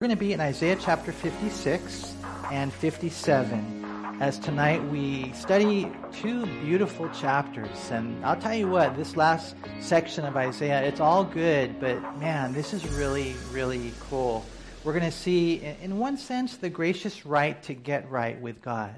We're going to be in Isaiah chapter 56 and 57 as tonight we study two beautiful chapters. And I'll tell you what, this last section of Isaiah, it's all good, but man, this is really, really cool. We're going to see, in one sense, the gracious right to get right with God.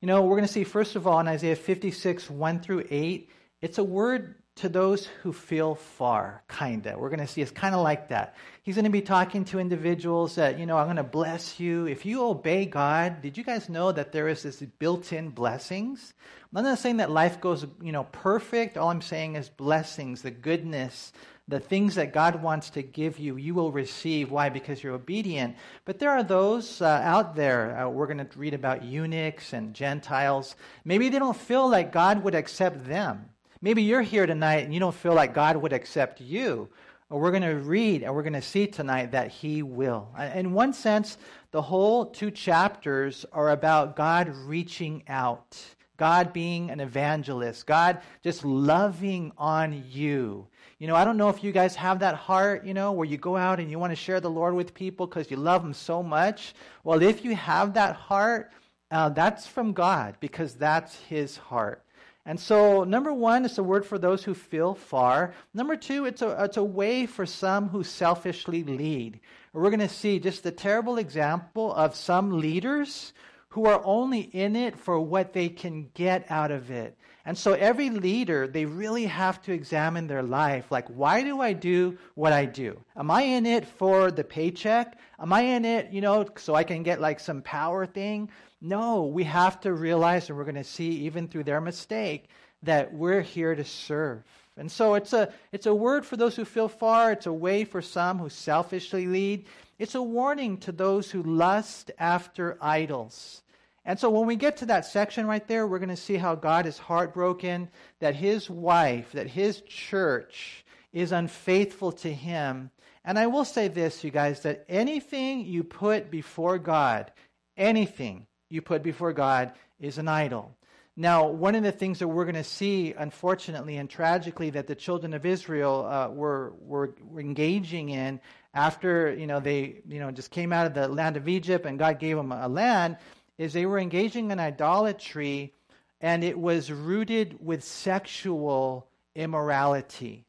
You know, we're going to see, first of all, in Isaiah 56, 1 through 8, it's a word to those who feel far, kind of. We're going to see it's kind of like that. He's going to be talking to individuals that, you know, I'm going to bless you. If you obey God, did you guys know that there is this built in blessings? I'm not saying that life goes, you know, perfect. All I'm saying is blessings, the goodness, the things that God wants to give you, you will receive. Why? Because you're obedient. But there are those uh, out there, uh, we're going to read about eunuchs and Gentiles. Maybe they don't feel like God would accept them. Maybe you're here tonight and you don't feel like God would accept you. We're going to read and we're going to see tonight that He will. In one sense, the whole two chapters are about God reaching out, God being an evangelist, God just loving on you. You know, I don't know if you guys have that heart, you know, where you go out and you want to share the Lord with people because you love them so much. Well, if you have that heart, uh, that's from God because that's His heart. And so, number one, it's a word for those who feel far. Number two, it's a, it's a way for some who selfishly lead. We're going to see just the terrible example of some leaders who are only in it for what they can get out of it. And so every leader, they really have to examine their life. Like, why do I do what I do? Am I in it for the paycheck? Am I in it, you know, so I can get like some power thing? No, we have to realize, and we're going to see even through their mistake, that we're here to serve. And so it's a, it's a word for those who feel far. It's a way for some who selfishly lead. It's a warning to those who lust after idols. And so when we get to that section right there, we're going to see how God is heartbroken that his wife, that his church is unfaithful to him. And I will say this, you guys, that anything you put before God, anything, you put before God is an idol. Now, one of the things that we're going to see, unfortunately and tragically, that the children of Israel uh, were, were, engaging in after you know they you know just came out of the land of Egypt and God gave them a land, is they were engaging in idolatry, and it was rooted with sexual immorality.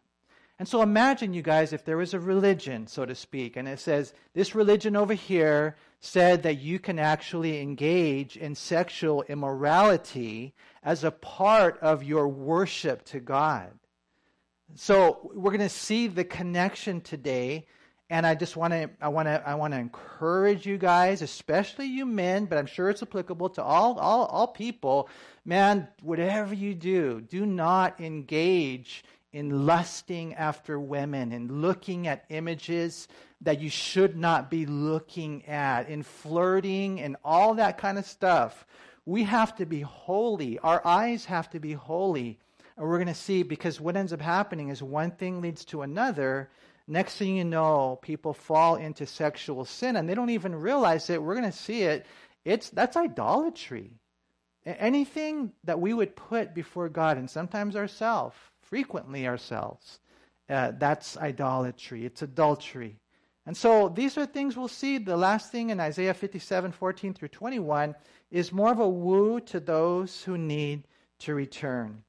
And so imagine, you guys, if there was a religion, so to speak, and it says, this religion over here said that you can actually engage in sexual immorality as a part of your worship to God. So we're going to see the connection today and I just want to I want to I want to encourage you guys, especially you men, but I'm sure it's applicable to all all all people. Man, whatever you do, do not engage in lusting after women in looking at images that you should not be looking at, in flirting and all that kind of stuff. We have to be holy. Our eyes have to be holy. And we're going to see because what ends up happening is one thing leads to another. Next thing you know, people fall into sexual sin and they don't even realize it. We're going to see it. It's that's idolatry. Anything that we would put before God and sometimes ourselves, frequently ourselves, uh, that's idolatry. It's adultery. And so these are things we'll see. The last thing in Isaiah 57 14 through 21 is more of a woo to those who need to return.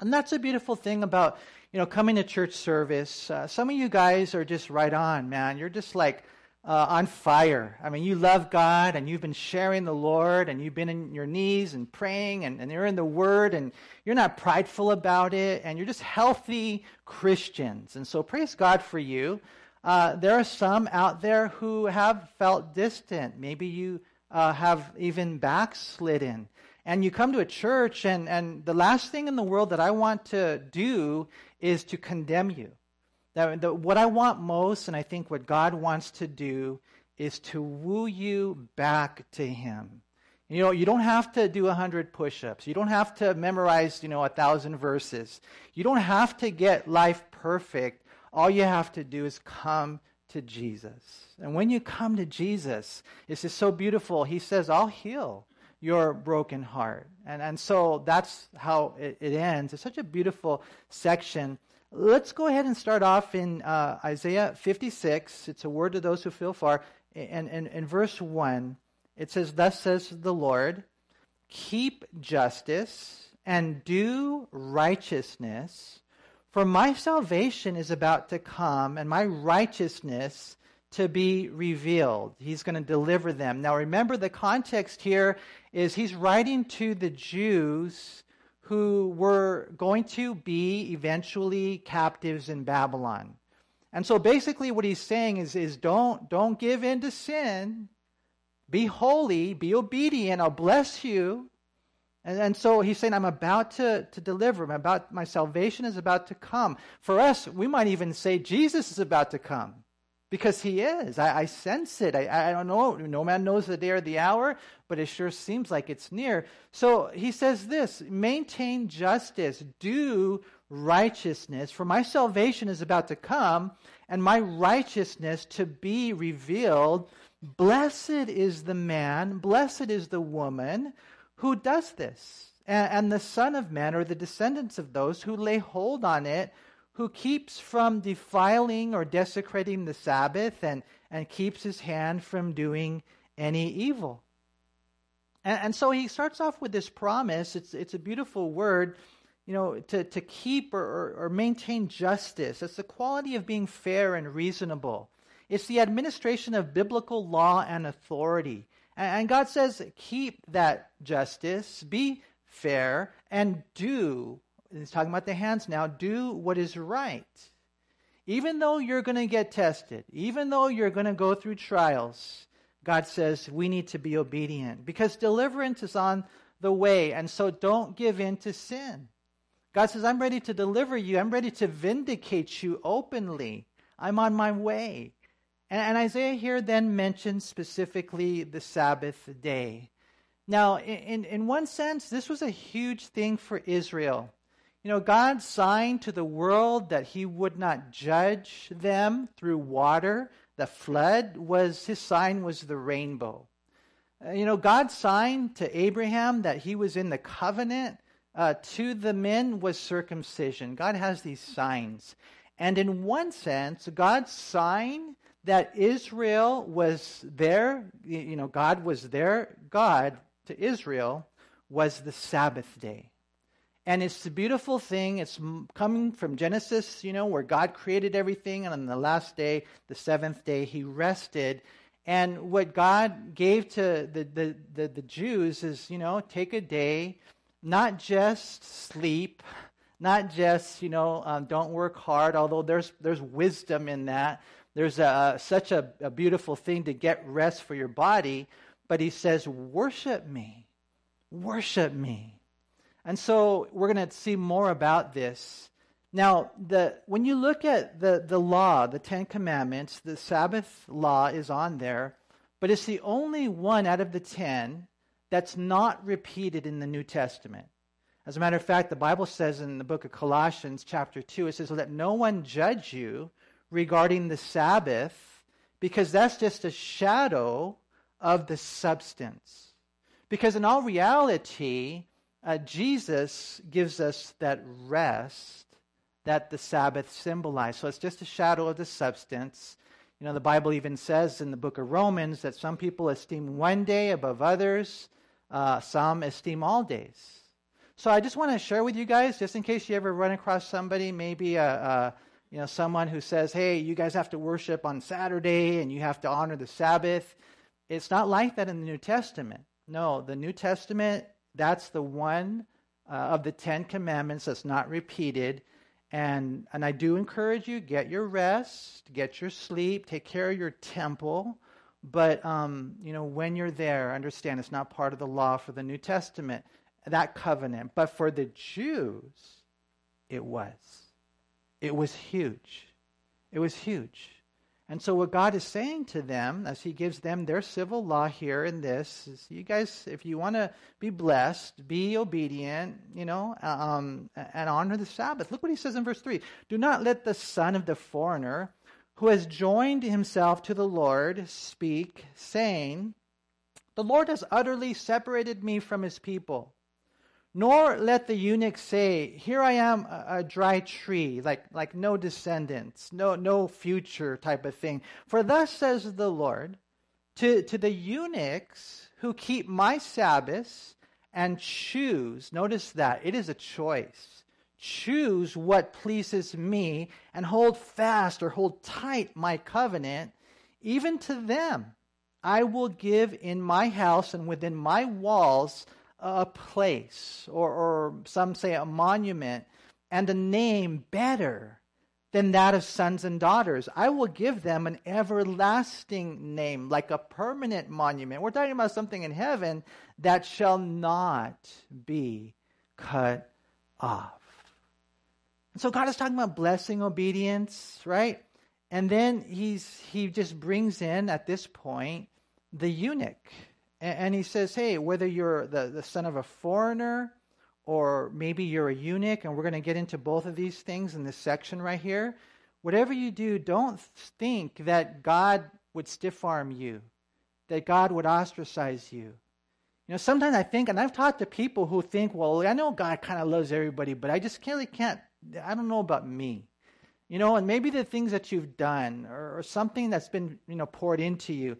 And that's a beautiful thing about, you know, coming to church service. Uh, some of you guys are just right on, man. You're just like uh, on fire. I mean, you love God and you've been sharing the Lord and you've been in your knees and praying and, and you're in the Word and you're not prideful about it and you're just healthy Christians. And so praise God for you. Uh, there are some out there who have felt distant. Maybe you uh, have even backslidden. And you come to a church, and, and the last thing in the world that I want to do is to condemn you. That, the, what I want most, and I think what God wants to do, is to woo you back to Him. You know, you don't have to do a hundred push-ups. You don't have to memorize, you know, a thousand verses. You don't have to get life perfect. All you have to do is come to Jesus. And when you come to Jesus, it's just so beautiful. He says, I'll heal your broken heart. And, and so that's how it, it ends. It's such a beautiful section. Let's go ahead and start off in uh, Isaiah 56. It's a word to those who feel far. in, in verse 1, it says, Thus says the Lord, keep justice and do righteousness, for my salvation is about to come, and my righteousness to be revealed. He's going to deliver them. Now, remember, the context here is he's writing to the Jews who were going to be eventually captives in Babylon. And so basically what he's saying is, is don't, don't give in to sin. Be holy, be obedient, I'll bless you. And, and so he's saying, I'm about to, to deliver. I'm about my salvation is about to come. For us, we might even say Jesus is about to come because he is. I, I sense it. I, I, don't know. No man knows the day or the hour, but it sure seems like it's near. So he says this maintain justice, do righteousness, for my salvation is about to come, and my righteousness to be revealed. Blessed is the man, blessed is the woman who does this, and, and the Son of Man, or the descendants of those who lay hold on it who keeps from defiling or desecrating the Sabbath and, and keeps his hand from doing any evil. And, and so he starts off with this promise. It's, it's a beautiful word, you know, to, to keep or, or, or maintain justice. It's the quality of being fair and reasonable. It's the administration of biblical law and authority. And, and God says, keep that justice, be fair, and do he's talking about the hands now, do what is right. Even though you're going to get tested, even though you're going to go through trials, God says we need to be obedient because deliverance is on the way. And so don't give in to sin. God says, I'm ready to deliver you. I'm ready to vindicate you openly. I'm on my way. And, and Isaiah here then mentions specifically the Sabbath day. Now, in, in one sense, this was a huge thing for Israel. You know, God signed to the world that he would not judge them through water. The flood was his sign was the rainbow. Uh, you know, God signed to Abraham that he was in the covenant. Uh, to the men was circumcision. God has these signs. And in one sense, God's sign that Israel was there, you know, God was their God to Israel, was the Sabbath day. And it's a beautiful thing. It's coming from Genesis, you know, where God created everything. And on the last day, the seventh day, he rested. And what God gave to the, the, the, the Jews is, you know, take a day, not just sleep, not just, you know, um, don't work hard, although there's, there's wisdom in that. There's a, such a, a beautiful thing to get rest for your body. But he says, worship me. Worship me. And so we're going to see more about this. Now, the, when you look at the, the law, the Ten Commandments, the Sabbath law is on there, but it's the only one out of the ten that's not repeated in the New Testament. As a matter of fact, the Bible says in the book of Colossians, chapter 2, it says, Let no one judge you regarding the Sabbath, because that's just a shadow of the substance. Because in all reality, uh, Jesus gives us that rest that the Sabbath symbolized. So it's just a shadow of the substance. You know, the Bible even says in the book of Romans that some people esteem one day above others, uh, some esteem all days. So I just want to share with you guys, just in case you ever run across somebody, maybe a, a you know someone who says, "Hey, you guys have to worship on Saturday and you have to honor the Sabbath." It's not like that in the New Testament. No, the New Testament that's the one uh, of the Ten Commandments that's not repeated. And, and I do encourage you get your rest, get your sleep, take care of your temple. But, um, you know, when you're there, understand it's not part of the law for the New Testament, that covenant. But for the Jews, it was. It was huge. It was huge. And so, what God is saying to them as He gives them their civil law here in this is you guys, if you want to be blessed, be obedient, you know, um, and honor the Sabbath. Look what He says in verse 3 Do not let the son of the foreigner who has joined himself to the Lord speak, saying, The Lord has utterly separated me from His people. Nor let the eunuch say, Here I am, a, a, dry tree, like, like no descendants, no, no future type of thing. For thus says the Lord, To, to the eunuchs who keep my Sabbaths and choose, notice that, it is a choice. Choose what pleases me and hold fast or hold tight my covenant, even to them I will give in my house and within my walls a place, or, or some say a monument, and a name better than that of sons and daughters. I will give them an everlasting name, like a permanent monument. We're talking about something in heaven that shall not be cut off. And so God is talking about blessing obedience, right? And then he's he just brings in at this point the eunuch. And he says, hey, whether you're the, the son of a foreigner or maybe you're a eunuch, and we're going to get into both of these things in this section right here. Whatever you do, don't think that God would stiff arm you, that God would ostracize you. You know, sometimes I think, and I've talked to people who think, well, I know God kind of loves everybody, but I just really can't, I don't know about me. You know, and maybe the things that you've done or, or something that's been, you know, poured into you.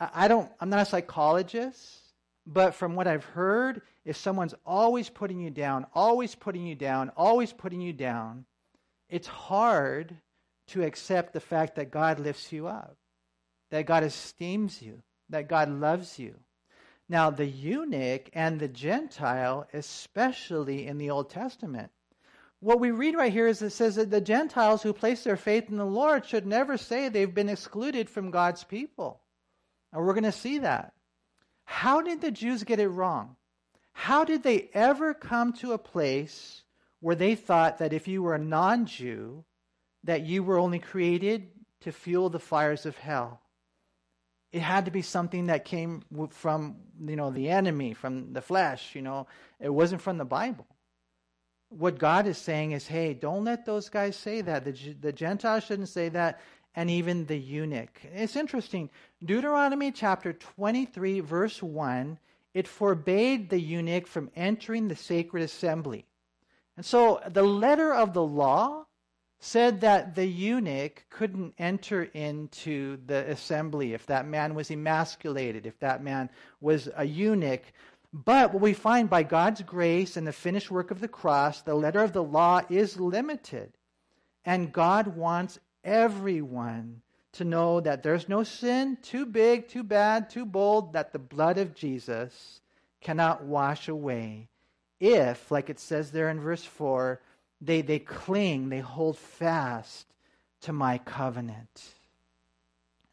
I don't, I'm not a psychologist, but from what I've heard, if someone's always putting you down, always putting you down, always putting you down, it's hard to accept the fact that God lifts you up, that God esteems you, that God loves you. Now, the eunuch and the Gentile, especially in the Old Testament, what we read right here is it says that the Gentiles who place their faith in the Lord should never say they've been excluded from God's people. And we're going to see that. How did the Jews get it wrong? How did they ever come to a place where they thought that if you were a non Jew, that you were only created to fuel the fires of hell? It had to be something that came from, you know, the enemy, from the flesh, you know. It wasn't from the Bible. What God is saying is, hey, don't let those guys say that. The, the Gentiles shouldn't say that and even the eunuch. It's interesting. Deuteronomy chapter 23, verse 1, it forbade the eunuch from entering the sacred assembly. And so the letter of the law said that the eunuch couldn't enter into the assembly if that man was emasculated, if that man was a eunuch. But what we find by God's grace and the finished work of the cross, the letter of the law is limited. And God wants everyone to know that there's no sin too big, too bad, too bold that the blood of Jesus cannot wash away. If, like it says there in verse 4, they, they cling, they hold fast to my covenant.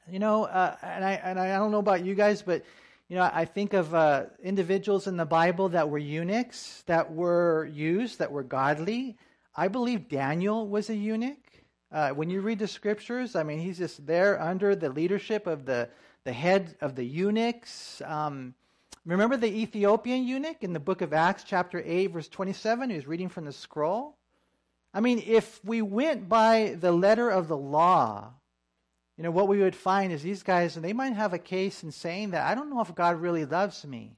You know, uh, and, I, and I don't know about you guys, but you know, I think of uh, individuals in the Bible that were eunuchs, that were used, that were godly. I believe Daniel was a eunuch. Uh, when you read the scriptures, I mean, he's just there under the leadership of the, the head of the eunuchs. Um, remember the Ethiopian eunuch in the book of Acts, chapter 8, verse 27, who's reading from the scroll? I mean, if we went by the letter of the law, you know, what we would find is these guys, and they might have a case in saying that I don't know if God really loves me.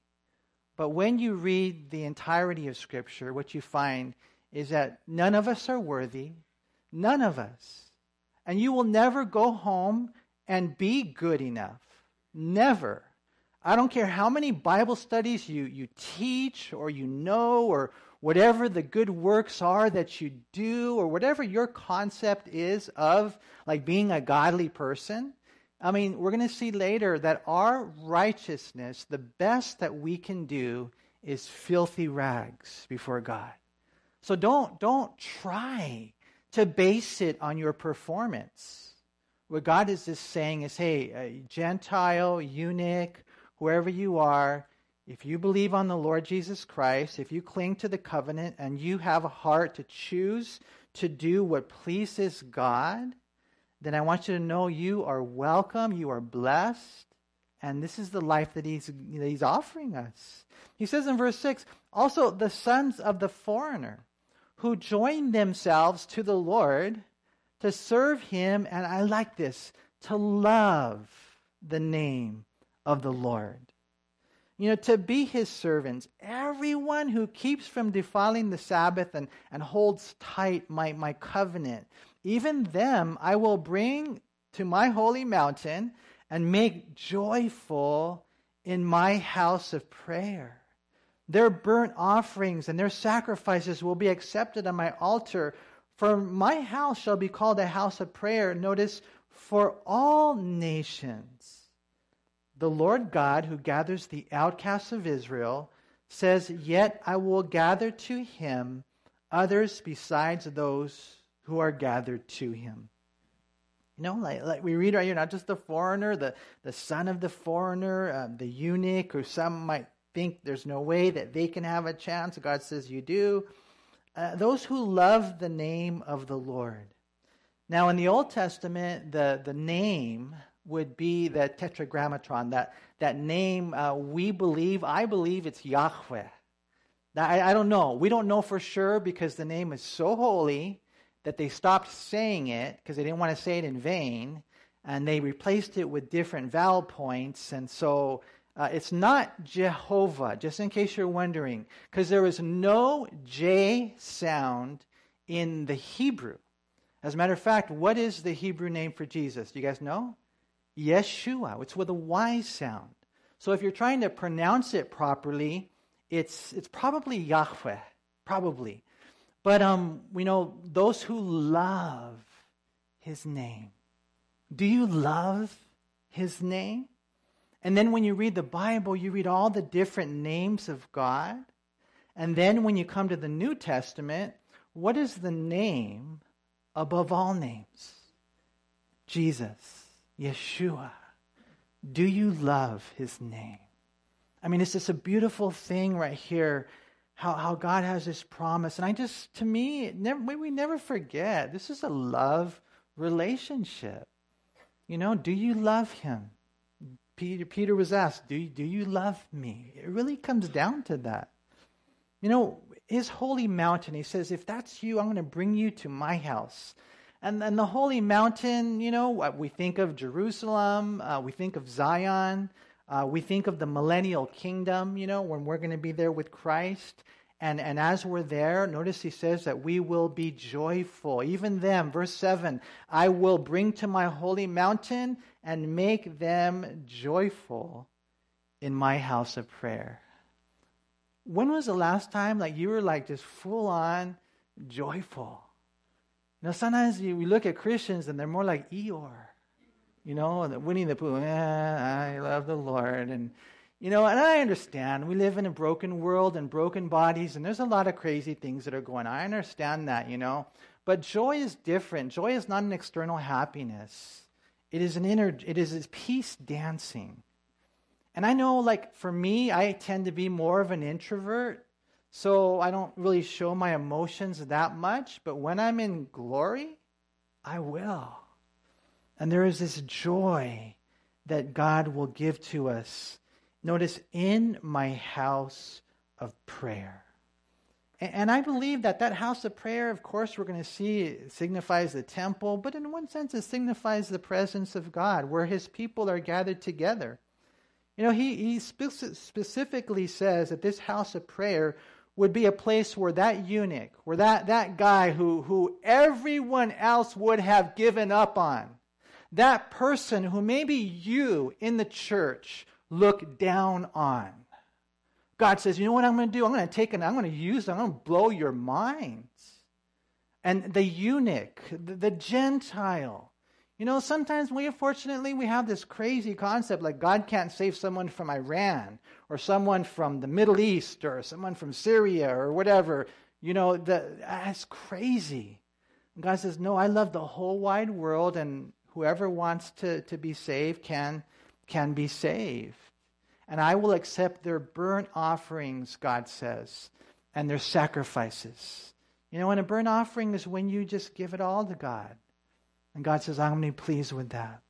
But when you read the entirety of Scripture, what you find is that none of us are worthy. None of us. And you will never go home and be good enough. Never. I don't care how many Bible studies you, you teach or you know or whatever the good works are that you do or whatever your concept is of like being a godly person. I mean, we're going to see later that our righteousness, the best that we can do is filthy rags before God. So don't don't try to base it on your performance. What God is just saying is hey, a Gentile, eunuch, whoever you are, if you believe on the Lord Jesus Christ, if you cling to the covenant and you have a heart to choose to do what pleases God, then I want you to know you are welcome, you are blessed, and this is the life that he's, that he's offering us. He says in verse 6 also, the sons of the foreigner who join themselves to the Lord to serve him, and I like this, to love the name of the Lord. You know, to be his servants, everyone who keeps from defiling the Sabbath and, and holds tight my, my covenant, even them I will bring to my holy mountain, and make joyful in my house of prayer. Their burnt offerings and their sacrifices will be accepted on my altar. For my house shall be called a house of prayer. Notice, for all nations. The Lord God, who gathers the outcasts of Israel, says, Yet I will gather to him others besides those who are gathered to him. You know, like, like we read right here, not just the foreigner, the, the son of the foreigner, uh, the eunuch, or some might think there's no way that they can have a chance. God says you do. Uh, those who love the name of the Lord. Now, in the Old Testament, the, the name would be the tetragrammaton, that, that name uh, we believe, I believe it's Yahweh. Now, I, I don't know. We don't know for sure because the name is so holy that they stopped saying it because they didn't want to say it in vain, and they replaced it with different vowel points. And so uh, it's not Jehovah, just in case you're wondering, because there is no J sound in the Hebrew. As a matter of fact, what is the Hebrew name for Jesus? Do you guys know? Yeshua. It's with a Y sound. So if you're trying to pronounce it properly, it's, it's probably Yahweh. Probably. But um, we know those who love his name. Do you love his name? And then when you read the Bible, you read all the different names of God. And then when you come to the New Testament, what is the name above all names? Jesus, Yeshua. Do you love his name? I mean, it's just a beautiful thing right here how, how God has this promise. And I just, to me, never, we never forget this is a love relationship. You know, do you love him? Peter, Peter was asked, do, do you love me? It really comes down to that. You know, his holy mountain, he says, if that's you, I'm going to bring you to my house. And then the holy mountain, you know, what we think of Jerusalem, uh, we think of Zion, uh, we think of the millennial kingdom, you know, when we're going to be there with Christ. And, and as we're there, notice he says that we will be joyful. Even them, verse 7 I will bring to my holy mountain and make them joyful in my house of prayer. When was the last time like you were like just full on joyful? You know, sometimes we look at Christians and they're more like Eeyore you know, and Winnie the Pooh, eh, I love the Lord. And, you know, and I understand we live in a broken world and broken bodies, and there's a lot of crazy things that are going on. I understand that, you know. But joy is different. Joy is not an external happiness, it is an inner, it is peace dancing. And I know, like, for me, I tend to be more of an introvert. So I don't really show my emotions that much. But when I'm in glory, I will. And there is this joy that God will give to us. Notice, in my house of prayer. And I believe that that house of prayer, of course, we're going to see signifies the temple, but in one sense, it signifies the presence of God, where his people are gathered together. You know, he, he specifically says that this house of prayer would be a place where that eunuch, where that, that guy who, who everyone else would have given up on, that person who maybe you in the church look down on. God says, you know what I'm going to do? I'm going to take and I'm going to use, I'm going to blow your minds. And the eunuch, the, the Gentile, you know, sometimes we unfortunately we have this crazy concept like God can't save someone from Iran or someone from the Middle East or someone from Syria or whatever. You know, the, that's crazy. And God says, No, I love the whole wide world and whoever wants to, to be saved can, can be saved. And I will accept their burnt offerings, God says, and their sacrifices. You know, and a burnt offering is when you just give it all to God. And God says, I'm going to be pleased with that.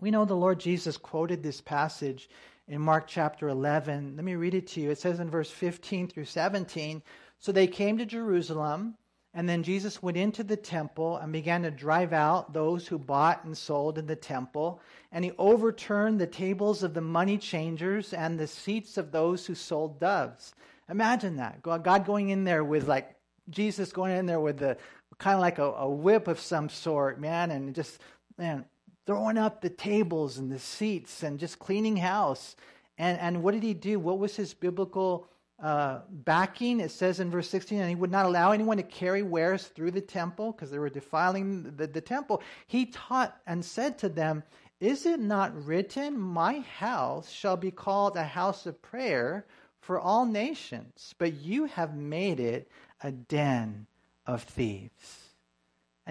We know the Lord Jesus quoted this passage in Mark chapter 11. Let me read it to you. It says in verse 15 through 17 So they came to Jerusalem and then Jesus went into the temple and began to drive out those who bought and sold in the temple. And he overturned the tables of the money changers and the seats of those who sold doves. Imagine that. God going in there with like, Jesus going in there with the kind of like a, a whip of some sort, man, and just, man, throwing up the tables and the seats and just cleaning house. And, and what did he do? What was his biblical uh, backing? It says in verse 16, and he would not allow anyone to carry wares through the temple because they were defiling the, the temple. He taught and said to them, Is it not written, My house shall be called a house of prayer for all nations, but you have made it a den of thieves?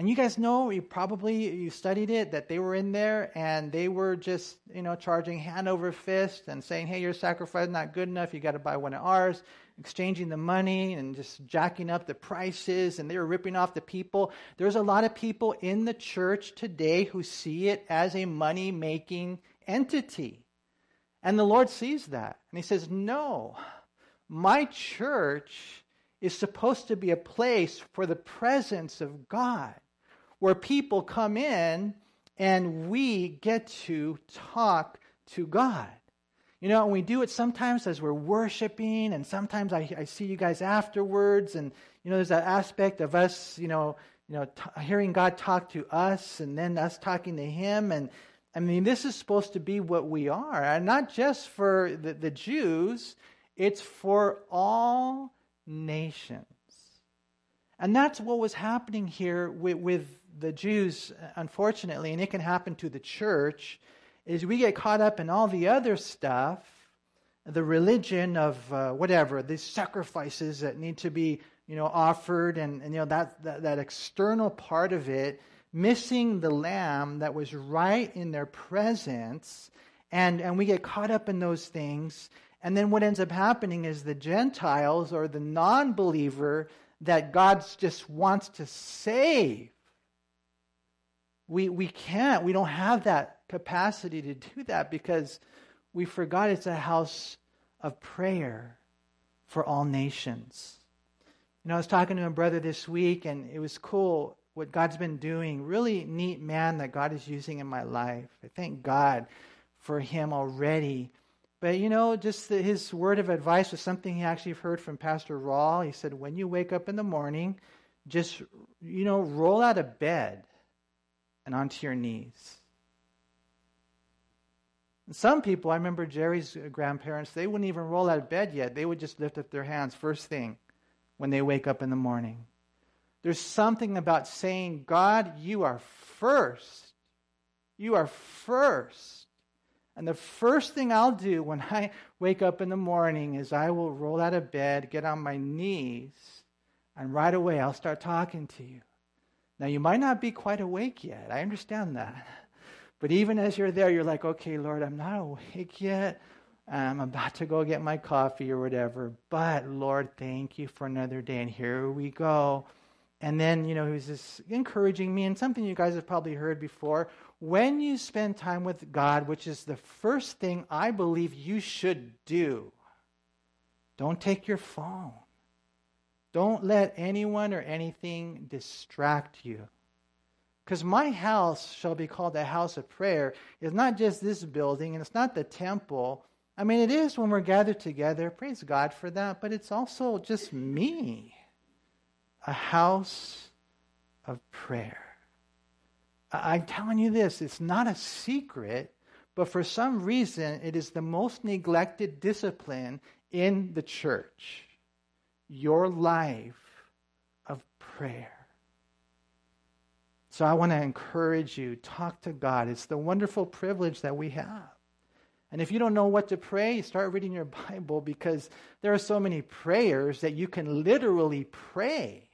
And you guys know, you probably you studied it, that they were in there and they were just, you know, charging hand over fist and saying, hey, your sacrifice is not good enough. You got to buy one of ours, exchanging the money and just jacking up the prices. And they were ripping off the people. There's a lot of people in the church today who see it as a money making entity. And the Lord sees that. And He says, no, my church is supposed to be a place for the presence of God where people come in and we get to talk to God. You know, and we do it sometimes as we're worshiping, and sometimes I, I see you guys afterwards, and you know, there's that aspect of us, you know, you know, t- hearing God talk to us, and then us talking to Him, and I mean, this is supposed to be what we are, and not just for the, the Jews; it's for all nations, and that's what was happening here with, with the Jews, unfortunately, and it can happen to the church, is we get caught up in all the other stuff, the religion of uh, whatever, these sacrifices that need to be, you know, offered, and, and you know that, that that external part of it, missing the lamb that was right in their presence, and and we get caught up in those things, and then what ends up happening is the Gentiles or the non-believer that God just wants to save we, we can't, we don't have that capacity to do that because we forgot it's a house of prayer for all nations. You know, I was talking to a brother this week, and it was cool what God's been doing. Really neat man that God is using in my life. I thank God for him already. But you know, just the, his word of advice was something he actually heard from Pastor Raul. He said, when you wake up in the morning, just you know, roll out of bed and onto your knees. And some people, I remember Jerry's grandparents, they wouldn't even roll out of bed yet. They would just lift up their hands first thing when they wake up in the morning. There's something about saying, God, you are first. You are first. And the first thing I'll do when I wake up in the morning is I will roll out of bed, get on my knees, and right away I'll start talking to you. Now, you might not be quite awake yet. I understand that. But even as you're there, you're like, okay, Lord, I'm not awake yet. Um, I'm about to go get my coffee or whatever. But, Lord, thank you for another day. And here we go. And then, you know, he was just encouraging me, and something you guys have probably heard before. When you spend time with God, which is the first thing I believe you should do, don't take your phone. Don't let anyone or anything distract you. Because my house shall be called a house of prayer It's not just this building and it's not the temple. I mean, it is when we're gathered together. Praise God for that. But it's also just me. A house of prayer. I'm telling you this, it's not a secret, but for some reason, it is the most neglected discipline in the church your life of prayer. So I want to encourage you talk to God. It's the wonderful privilege that we have. And if you don't know what to pray, start reading your Bible because there are so many prayers that you can literally pray.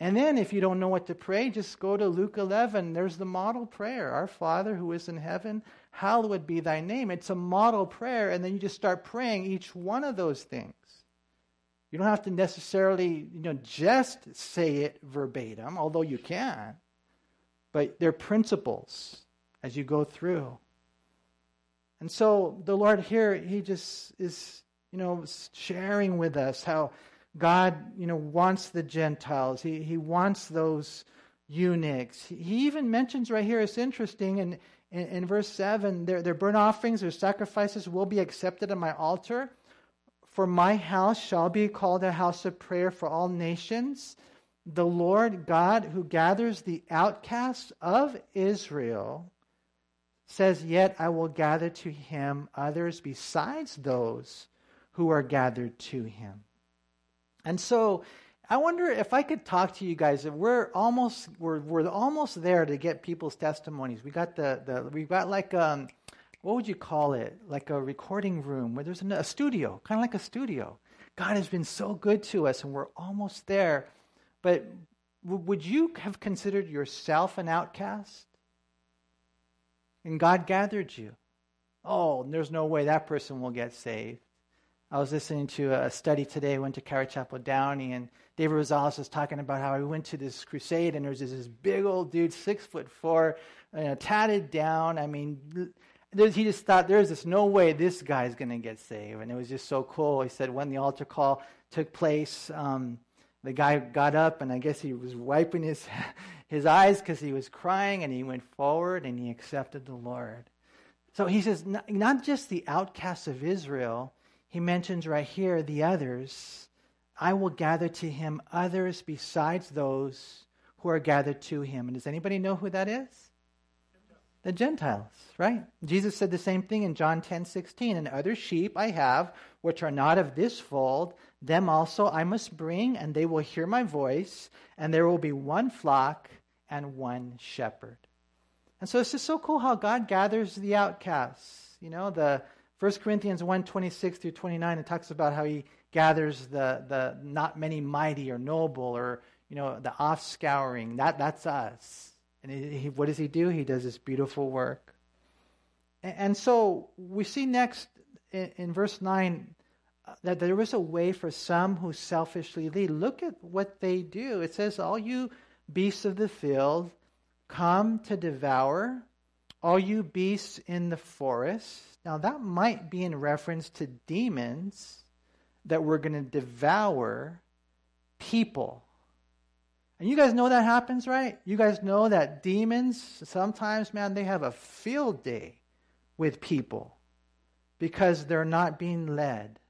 And then if you don't know what to pray, just go to Luke 11. There's the model prayer Our Father who is in heaven, hallowed be thy name. It's a model prayer. And then you just start praying each one of those things. You don't have to necessarily, you know, just say it verbatim, although you can. But they're principles as you go through. And so the Lord here, He just is, you know, sharing with us how God, you know, wants the Gentiles. He, he wants those eunuchs. He even mentions right here, it's interesting, in, in, in verse 7, their, their burnt offerings, their sacrifices will be accepted at my altar. For my house shall be called a house of prayer for all nations. The Lord God, who gathers the outcasts of Israel, says, Yet I will gather to him others besides those who are gathered to him. And so I wonder if I could talk to you guys. We're almost we're we're almost there to get people's testimonies. We got the the we've got like um what would you call it? Like a recording room where there's a studio, kind of like a studio. God has been so good to us, and we're almost there. But would you have considered yourself an outcast? And God gathered you. Oh, there's no way that person will get saved. I was listening to a study today. Went to Calvary Chapel Downey, and David Rosales was talking about how he went to this crusade, and there was this big old dude, six foot four, you know, tatted down. I mean, he just thought there's just no way this guy's going to get saved, and it was just so cool. He said when the altar call took place, um, the guy got up, and I guess he was wiping his his eyes because he was crying, and he went forward and he accepted the Lord. So he says, not just the outcasts of Israel he mentions right here the others. I will gather to him others besides those who are gathered to him. And does anybody know who that is? The Gentiles, right? Jesus said the same thing in John 10 16. And other sheep I have, which are not of this fold, them also I must bring, and they will hear my voice, and there will be one flock and one shepherd. And so it's just so cool how God gathers the outcasts. You know, the 1 Corinthians 1 26 through 29, it talks about how he gathers the, the not many mighty or noble or, you know, the offscouring. That, that's us. And he, what does he do? He does this beautiful work. And, and so we see next in, in verse 9 uh, that there is a way for some who selfishly lead. Look at what they do. It says, All you beasts of the field come to devour, all you beasts in the forest now, that might be in reference to demons that were going to devour people. And you guys know that happens, right? You guys know that demons, sometimes, man, they have a field day with people because they're not being led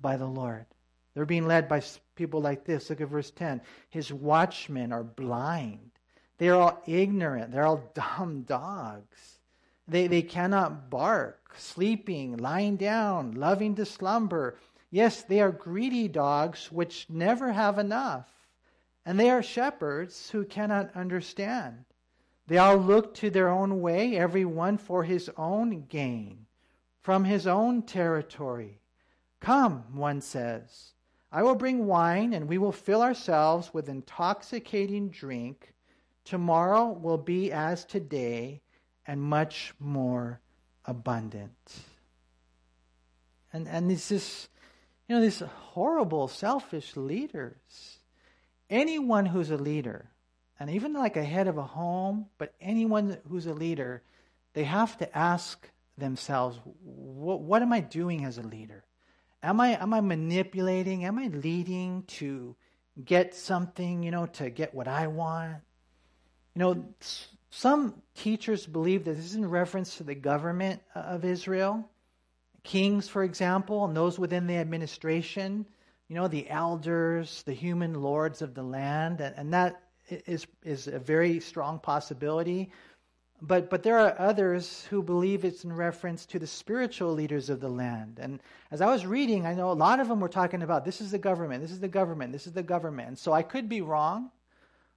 by the Lord. They're being led by people like this. Look at verse 10. His watchmen are blind. They are all ignorant. They're all dumb dogs. They, they cannot bark, sleeping, lying down, loving to slumber. Yes, they are greedy dogs which never have enough. And they are shepherds who cannot understand. They all look to their own way, every one for his own gain, from his own territory. Come, one says, I will bring wine, and we will fill ourselves with intoxicating drink. Tomorrow will be as today and much more abundant. And, and this is, you know, these horrible, selfish leaders. Anyone who's a leader, and even like a head of a home, but anyone who's a leader, they have to ask themselves, what, what am I doing as a leader? Am I, am I manipulating? Am I leading to get something, you know, to get what I want? You know, some teachers believe that this is in reference to the government uh, of Israel. Kings, for example, and those within the administration, you know, the elders, the human lords of the land, and, and that is, is a very strong possibility. But, but there are others who believe it's in reference to the spiritual leaders of the land. And as I was reading, I know a lot of them were talking about this is the government, this is the government, this is the government. So I could be wrong.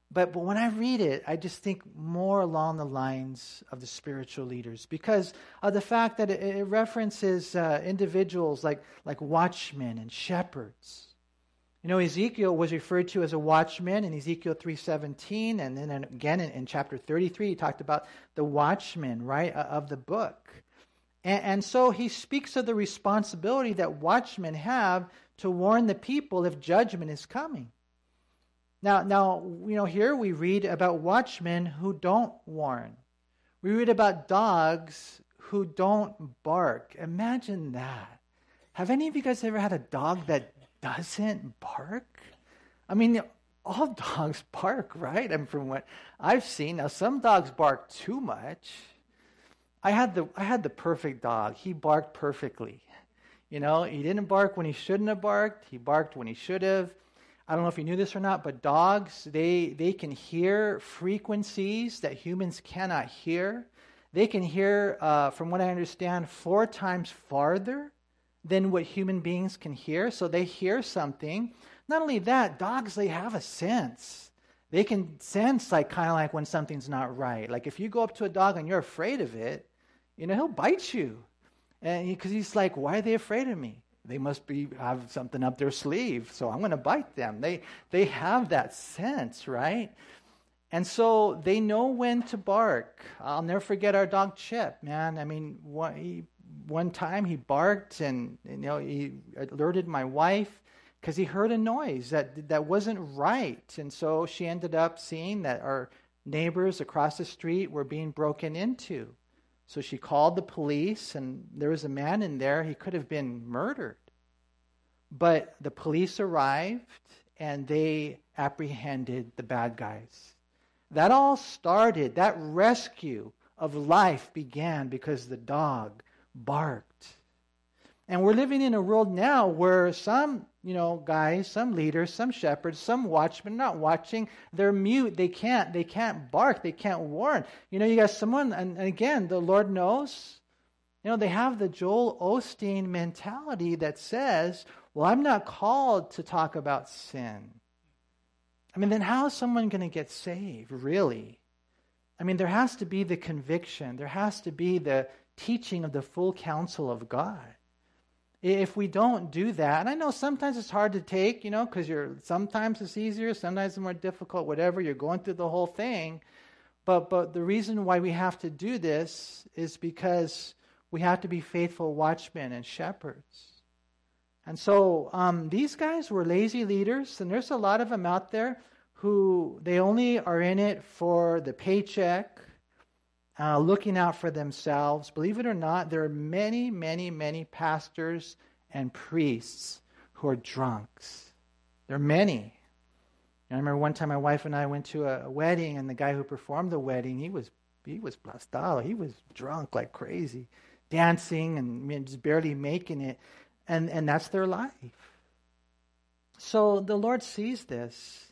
But, but when I read it, I just think more along the lines of the spiritual leaders because of the fact that it, it references uh, individuals like, like watchmen and shepherds. You know, Ezekiel was referred to as a watchman in Ezekiel 3.17, and then again in, in chapter 33, he talked about the watchman, right, of the book. And, and so he speaks of the responsibility that watchmen have to warn the people if judgment is coming. Now, now, you know, here we read about watchmen who don't warn. We read about dogs who don't bark. Imagine that. Have any of you guys ever had a dog that doesn't bark? I mean, all dogs bark, right? And from what I've seen, now some dogs bark too much. I had the I had the perfect dog. He barked perfectly. You know, he didn't bark when he shouldn't have barked. He barked when he should have. I don't know if you knew this or not, but dogs, they, they can hear frequencies that humans cannot hear. they can hear, uh, from what I understand, four times farther than what human beings can hear. So they hear something. Not only that, dogs, they have a sense. They can sense, like, kind of like when something's not right. Like, if you go up to a dog and you're afraid of it, you know, he'll bite you. And because he, he's like, why are they afraid of me? They must be have something up their sleeve, so I'm going to bite them. They they have that sense, right? And so they know when to bark. I'll never forget our dog Chip, man. I mean, one, he, one time he barked and you know he alerted my wife because he heard a noise that that wasn't right, and so she ended up seeing that our neighbors across the street were being broken into. So she called the police, and there was a man in there. He could have been murdered. But the police arrived and they apprehended the bad guys. That all started, that rescue of life began because the dog barked. And we're living in a world now where some, you know, guys, some leaders, some shepherds, some watchmen not watching, they're mute. They can't, they can't bark, they can't warn. You know, you got someone, and, and again, the Lord knows. You know, they have the Joel Osteen mentality that says, well, I'm not called to talk about sin. I mean, then how is someone going to get saved, really? I mean, there has to be the conviction, there has to be the teaching of the full counsel of God. If we don't do that, and I know sometimes it's hard to take, you know, because you're sometimes it's easier, sometimes it's more difficult, whatever, you're going through the whole thing. But but the reason why we have to do this is because we have to be faithful watchmen and shepherds. And so um, these guys were lazy leaders, and there's a lot of them out there who they only are in it for the paycheck, uh, looking out for themselves. Believe it or not, there are many, many, many pastors and priests who are drunks. There are many. I remember one time my wife and I went to a, wedding, and the guy who performed the wedding, he was he was plastado. He was drunk like crazy, dancing and just barely making it, and and that's their life. So the Lord sees this.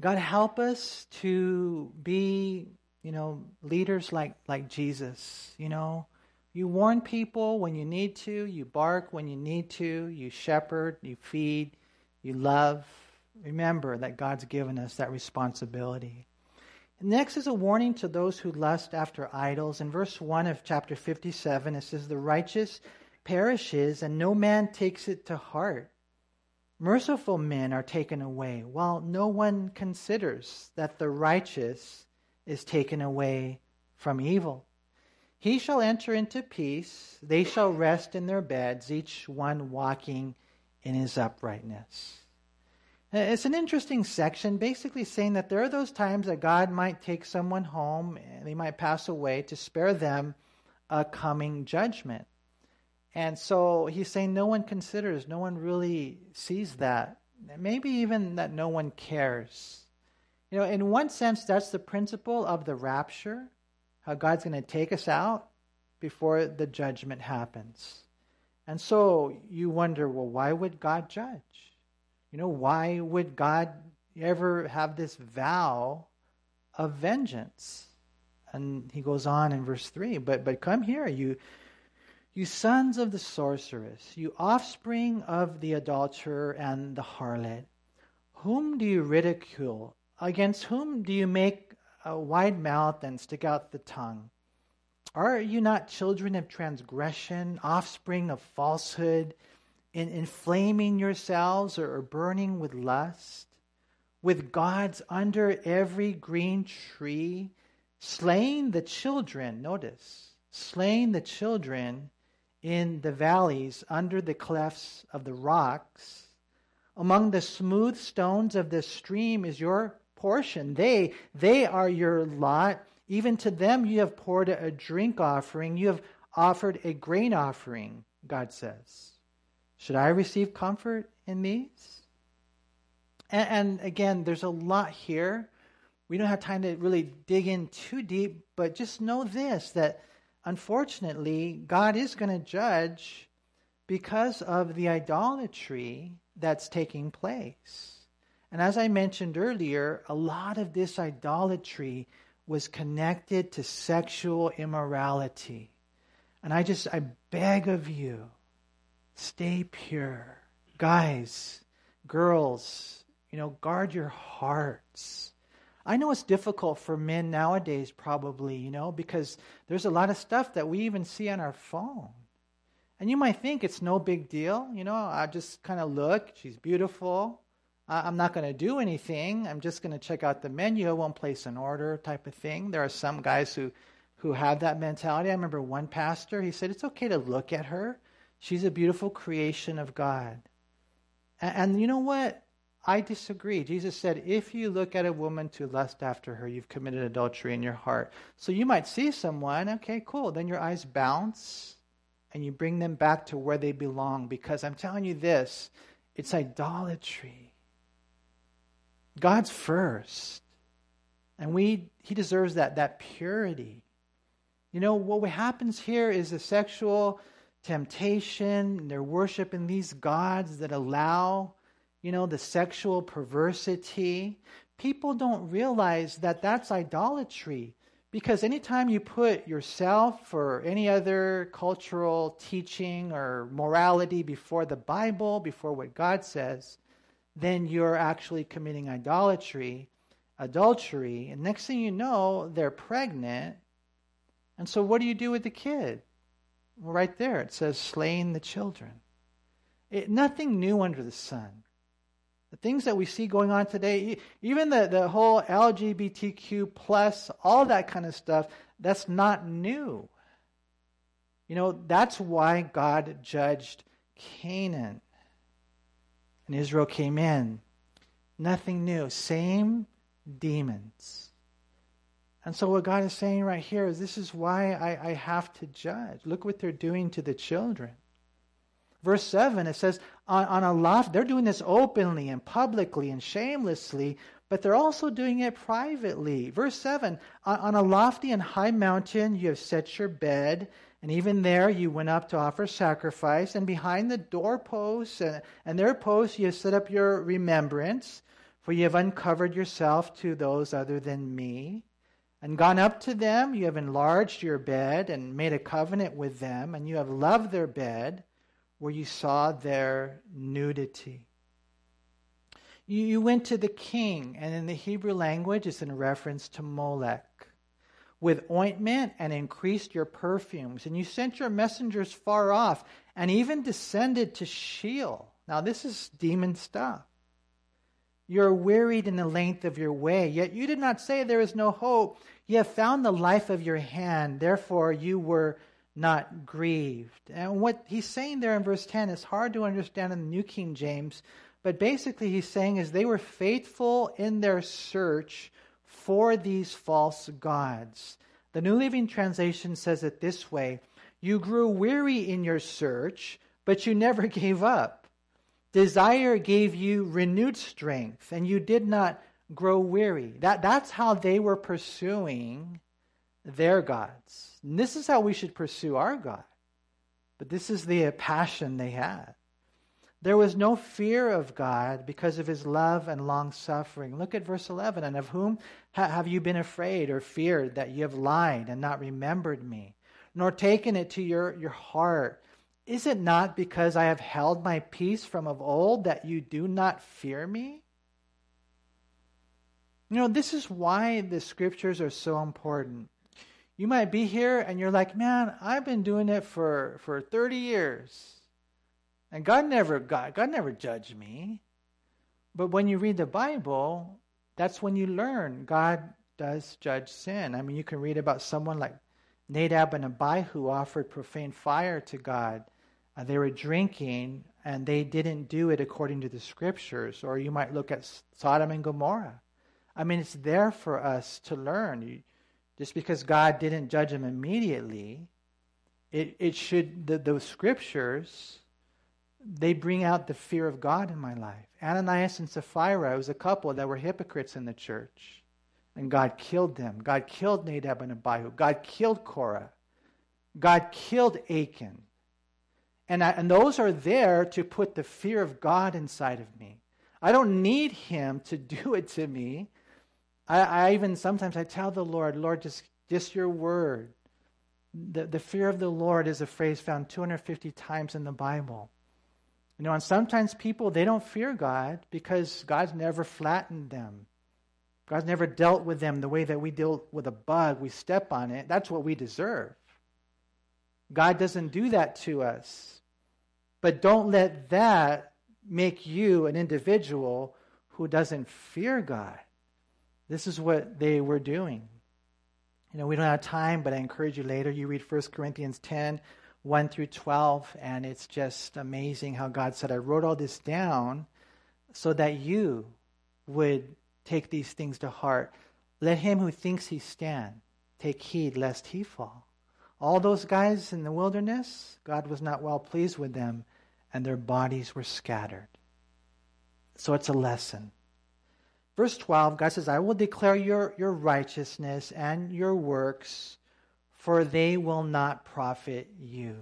God help us to be you know, leaders like, like Jesus, you know, you warn people when you need to, you bark when you need to, you shepherd, you feed, you love. Remember that God's given us that responsibility. Next is a warning to those who lust after idols. In verse 1 of chapter 57, it says, The righteous perishes, and no man takes it to heart. Merciful men are taken away, while no one considers that the righteous is taken away from evil. He shall enter into peace. They shall rest in their beds, each one walking in his uprightness. Uh, it's an interesting section, basically saying that there are those times that God might take someone home and they might pass away to spare them a coming judgment. And so he's saying no one considers, no one really sees that. Maybe even that no one cares. You know, in one sense, that's the principle of the rapture, how God's going to take us out before the judgment happens. And so you wonder, well, why would God judge? You know, why would God ever have this vow of vengeance? And he goes on in verse 3 But, but come here, you, you sons of the sorceress, you offspring of the adulterer and the harlot, whom do you ridicule? Against whom do you make a wide mouth and stick out the tongue? Are you not children of transgression, offspring of falsehood, in inflaming yourselves or burning with lust? With gods under every green tree, slaying the children, notice, slaying the children in the valleys under the clefts of the rocks. Among the smooth stones of the stream is your portion. They, they are your lot. Even to them you have poured a drink offering. You have offered a grain offering, God says. Should I receive comfort in these? And, and again, there's a lot here. We don't have time to really dig in too deep, but just know this that unfortunately, God is going to judge because of the idolatry that's taking place. And as I mentioned earlier, a lot of this idolatry was connected to sexual immorality. And I just, I beg of you, stay pure. Guys, girls, you know, guard your hearts. I know it's difficult for men nowadays, probably, you know, because there's a lot of stuff that we even see on our phone. And you might think it's no big deal. You know, I just kind of look, she's beautiful. I'm not going to do anything. I'm just going to check out the menu. I won't place an order type of thing. There are some guys who, who have that mentality. I remember one pastor, he said, It's okay to look at her. She's a beautiful creation of God. And, and you know what? I disagree. Jesus said, If you look at a woman to lust after her, you've committed adultery in your heart. So you might see someone, okay, cool. Then your eyes bounce and you bring them back to where they belong because I'm telling you this it's idolatry. God's first. And we he deserves that that purity. You know what happens here is a sexual temptation, they're worshiping these gods that allow, you know, the sexual perversity. People don't realize that that's idolatry. Because anytime you put yourself or any other cultural teaching or morality before the Bible, before what God says, then you're actually committing idolatry, adultery. And next thing you know, they're pregnant. And so what do you do with the kid? Well, right there, it says slaying the children. It, nothing new under the sun. The things that we see going on today, even the, the whole LGBTQ plus, all that kind of stuff, that's not new. You know, that's why God judged Canaan. And Israel came in. Nothing new. Same demons. And so, what God is saying right here is this is why I, I have to judge. Look what they're doing to the children. Verse 7, it says, on, on a loft, they're doing this openly and publicly and shamelessly, but they're also doing it privately. Verse 7, on, on a lofty and high mountain you have set your bed, and even there you went up to offer sacrifice, and behind the doorposts and, and their posts you set up your remembrance, for you have uncovered yourself to those other than me. And gone up to them, you have enlarged your bed and made a covenant with them, and you have loved their bed where you saw their nudity. You, you went to the king, and in the Hebrew language, it's in reference to Molech, with ointment and increased your perfumes. And you sent your messengers far off, and even descended to Sheol. Now, this is demon stuff. You're wearied in the length of your way, yet you did not say there is no hope. You have found the life of your hand, therefore you were not grieved. And what he's saying there in verse 10 is hard to understand in the New King James, but basically he's saying is they were faithful in their search for these false gods. The New Living Translation says it this way You grew weary in your search, but you never gave up. Desire gave you renewed strength, and you did not grow weary. That, that's how they were pursuing their gods. And this is how we should pursue our God. But this is the passion they had. There was no fear of God because of his love and long suffering. Look at verse 11. And of whom ha- have you been afraid or feared that you have lied and not remembered me, nor taken it to your, your heart? Is it not because I have held my peace from of old that you do not fear me? You know, this is why the scriptures are so important. You might be here and you're like, man, I've been doing it for, for 30 years. And God never God, God never judged me. But when you read the Bible, that's when you learn God does judge sin. I mean, you can read about someone like Nadab and Abihu offered profane fire to God. Uh, they were drinking and they didn't do it according to the scriptures. Or you might look at Sodom and Gomorrah. I mean, it's there for us to learn. You, just because God didn't judge them immediately, it, it should, the, those scriptures, they bring out the fear of God in my life. Ananias and Sapphira was a couple that were hypocrites in the church. And God killed them. God killed Nadab and Abihu. God killed Korah. God killed Achan. And, I, and those are there to put the fear of God inside of me. I don't need him to do it to me. I, I even sometimes I tell the Lord, Lord, just, just your word. The, the fear of the Lord is a phrase found 250 times in the Bible. You know, and sometimes people, they don't fear God because God's never flattened them. God's never dealt with them the way that we deal with a bug. We step on it. That's what we deserve. God doesn't do that to us. But don't let that make you an individual who doesn't fear God. This is what they were doing. You know, we don't have time, but I encourage you later. You read 1 Corinthians 10, 1 through 12, and it's just amazing how God said, I wrote all this down so that you would take these things to heart. Let him who thinks he stand take heed lest he fall. All those guys in the wilderness, God was not well pleased with them, and their bodies were scattered. So it's a lesson. Verse 12, God says, I will declare your, your righteousness and your works, for they will not profit you.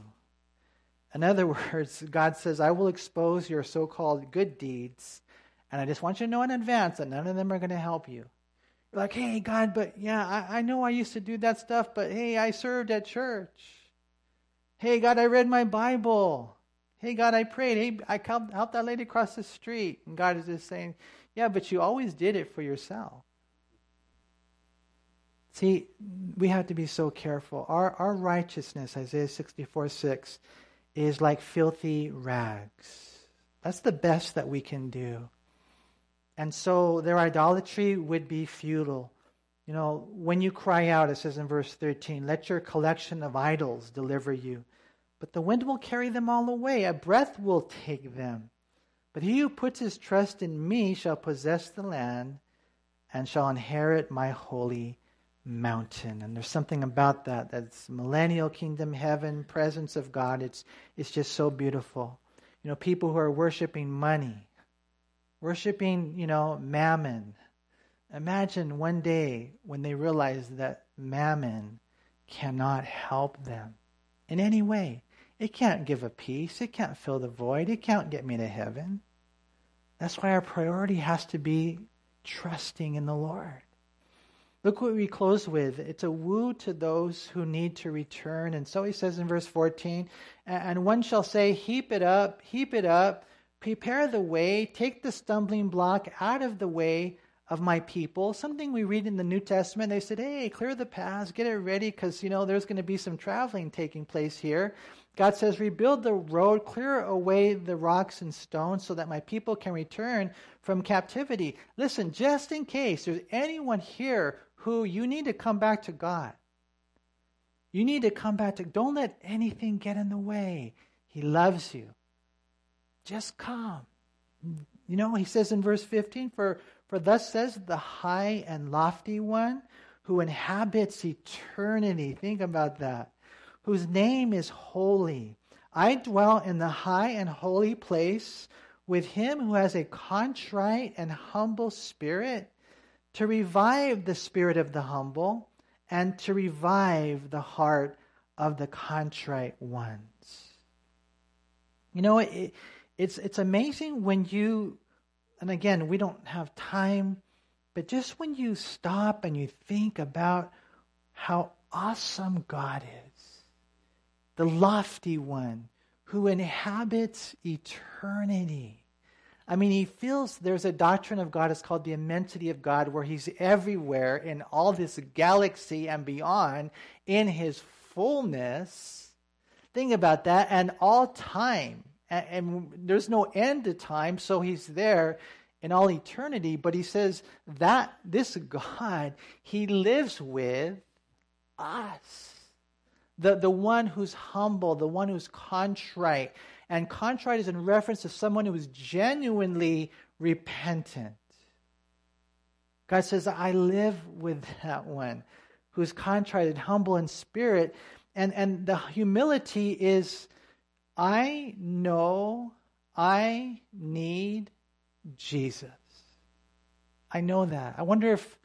In other words, God says, I will expose your so called good deeds, and I just want you to know in advance that none of them are going to help you. You're like, hey, God, but yeah, I, I know I used to do that stuff, but hey, I served at church. Hey, God, I read my Bible. Hey, God, I prayed. Hey, I helped that lady across the street. And God is just saying, yeah, but you always did it for yourself. See, we have to be so careful. Our, our righteousness, Isaiah 64 6, is like filthy rags. That's the best that we can do. And so their idolatry would be futile. You know, when you cry out, it says in verse 13, let your collection of idols deliver you. But the wind will carry them all away, a breath will take them. But he who puts his trust in me shall possess the land and shall inherit my holy mountain. And there's something about that that's millennial kingdom, heaven, presence of God. It's, it's just so beautiful. You know, people who are worshiping money, worshiping, you know, mammon. Imagine one day when they realize that mammon cannot help them in any way. It can't give a peace. It can't fill the void. It can't get me to heaven. That's why our priority has to be trusting in the Lord. Look what we close with. It's a woo to those who need to return. And so he says in verse 14, and one shall say, Heap it up, heap it up, prepare the way, take the stumbling block out of the way of my people. Something we read in the New Testament. They said, Hey, clear the paths, get it ready, because, you know, there's going to be some traveling taking place here. God says, Rebuild the road, clear away the rocks and stones so that my people can return from captivity. Listen, just in case there's anyone here who you need to come back to God, you need to come back to, don't let anything get in the way. He loves you. Just come. You know, he says in verse 15, for, for thus says the high and lofty one who inhabits eternity. Think about that whose name is holy. I dwell in the high and holy place with him who has a contrite and humble spirit, to revive the spirit of the humble and to revive the heart of the contrite ones. You know, it, it's, it's amazing when you, and again, we don't have time, but just when you stop and you think about how awesome God is the lofty one who inhabits eternity. I mean, he feels there's a doctrine of God, it's called the immensity of God, where he's everywhere in all this galaxy and beyond in his fullness. Think about that, and all time. And, and there's no end to time, so he's there in all eternity. But he says that this God, he lives with us the, the one who's humble, the one who's contrite. And contrite is in reference to someone who is genuinely repentant. God says, I live with that one who's contrite and humble in spirit. And, and the humility is, I know I need Jesus. I know that. I wonder if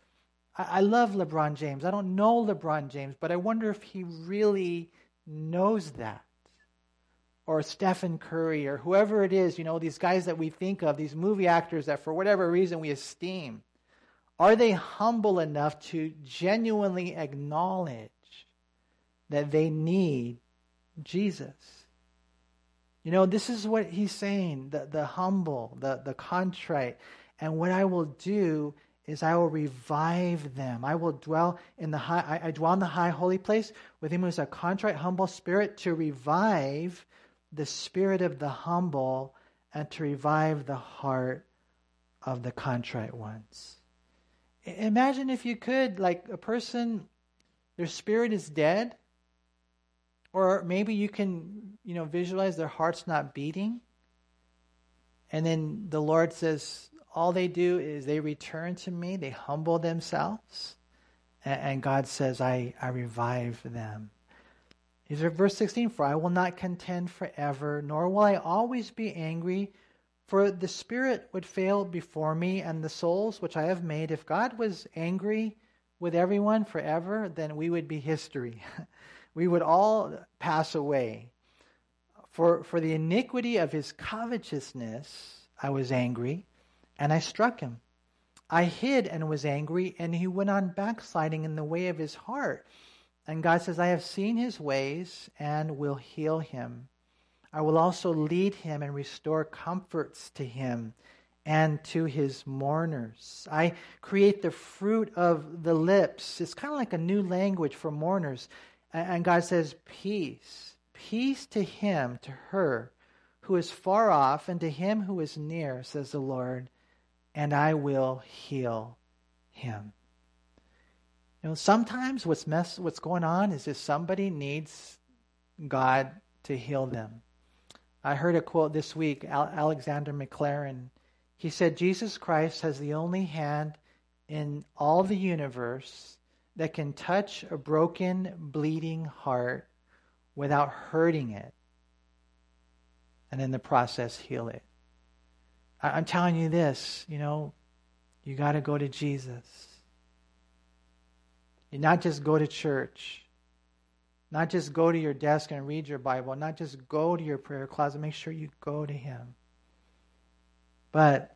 I, love LeBron James. I don't know LeBron James, but I wonder if he really knows that. Or Stephen Curry, or whoever it is, you know, these guys that we think of, these movie actors that for whatever reason we esteem. Are they humble enough to genuinely acknowledge that they need Jesus? You know, this is what he's saying the, the humble, the, the contrite. And what I will do is I will revive them. I will dwell in the high, I, I dwell in the high holy place with him who is a contrite, humble spirit to revive the spirit of the humble and to revive the heart of the contrite ones. Imagine if you could, like a person, their spirit is dead, or maybe you can, you know, visualize their heart's not beating. And then the Lord says, all they do is they return to me, they humble themselves, and, God says, I, I revive them. Here's verse 16 For I will not contend forever, nor will I always be angry. For the Spirit would fail before me, and the souls which I have made. If God was angry with everyone forever, then we would be history. we would all pass away. For, for the iniquity of his covetousness, I was angry, and I struck him. I hid and was angry, and he went on backsliding in the way of his heart. And God says, I have seen his ways and will heal him. I will also lead him and restore comforts to him and to his mourners. I create the fruit of the lips. It's kind of like a new language for mourners. And God says, Peace. Peace to him, to her who is far off, and to him who is near, says the Lord and I will heal him. You know, sometimes what's mess, what's going on is that somebody needs God to heal them. I heard a quote this week, Alexander Maclaren. He said, Jesus Christ has the only hand in all the universe that can touch a broken, bleeding heart without hurting it, and in the process, heal it. I'm telling you this, you know, you got to go to Jesus. Not just go to church, not just go to your desk and read your Bible, not just go to your prayer closet, make sure you go to Him. But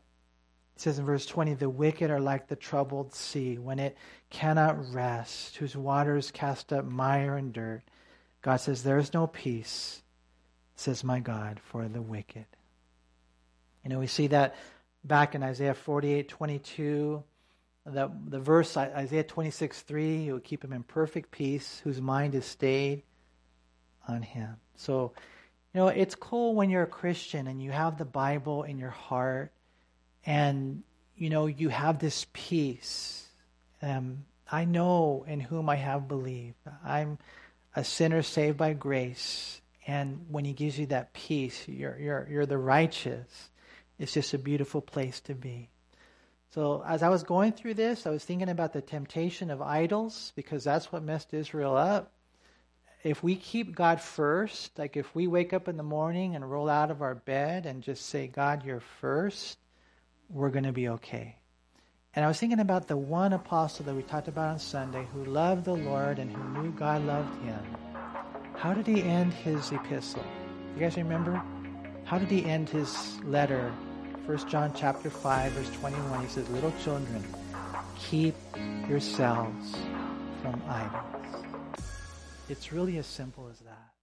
it says in verse 20, the wicked are like the troubled sea when it cannot rest, whose waters cast up mire and dirt. God says, There is no peace, says my God, for the wicked. You know, we see that back in Isaiah 48 22. The, the verse, Isaiah 26 3, you will keep him in perfect peace, whose mind is stayed on him. So, you know, it's cool when you're a Christian and you have the Bible in your heart and, you know, you have this peace. Um, I know in whom I have believed. I'm a sinner saved by grace. And when he gives you that peace, you're, you're, you're the righteous. It's just a beautiful place to be. So, as I was going through this, I was thinking about the temptation of idols because that's what messed Israel up. If we keep God first, like if we wake up in the morning and roll out of our bed and just say, God, you're first, we're going to be okay. And I was thinking about the one apostle that we talked about on Sunday who loved the Lord and who knew God loved him. How did he end his epistle? You guys remember? How did he end his letter 1 John chapter 5 verse 21 he says little children keep yourselves from idols. It's really as simple as that.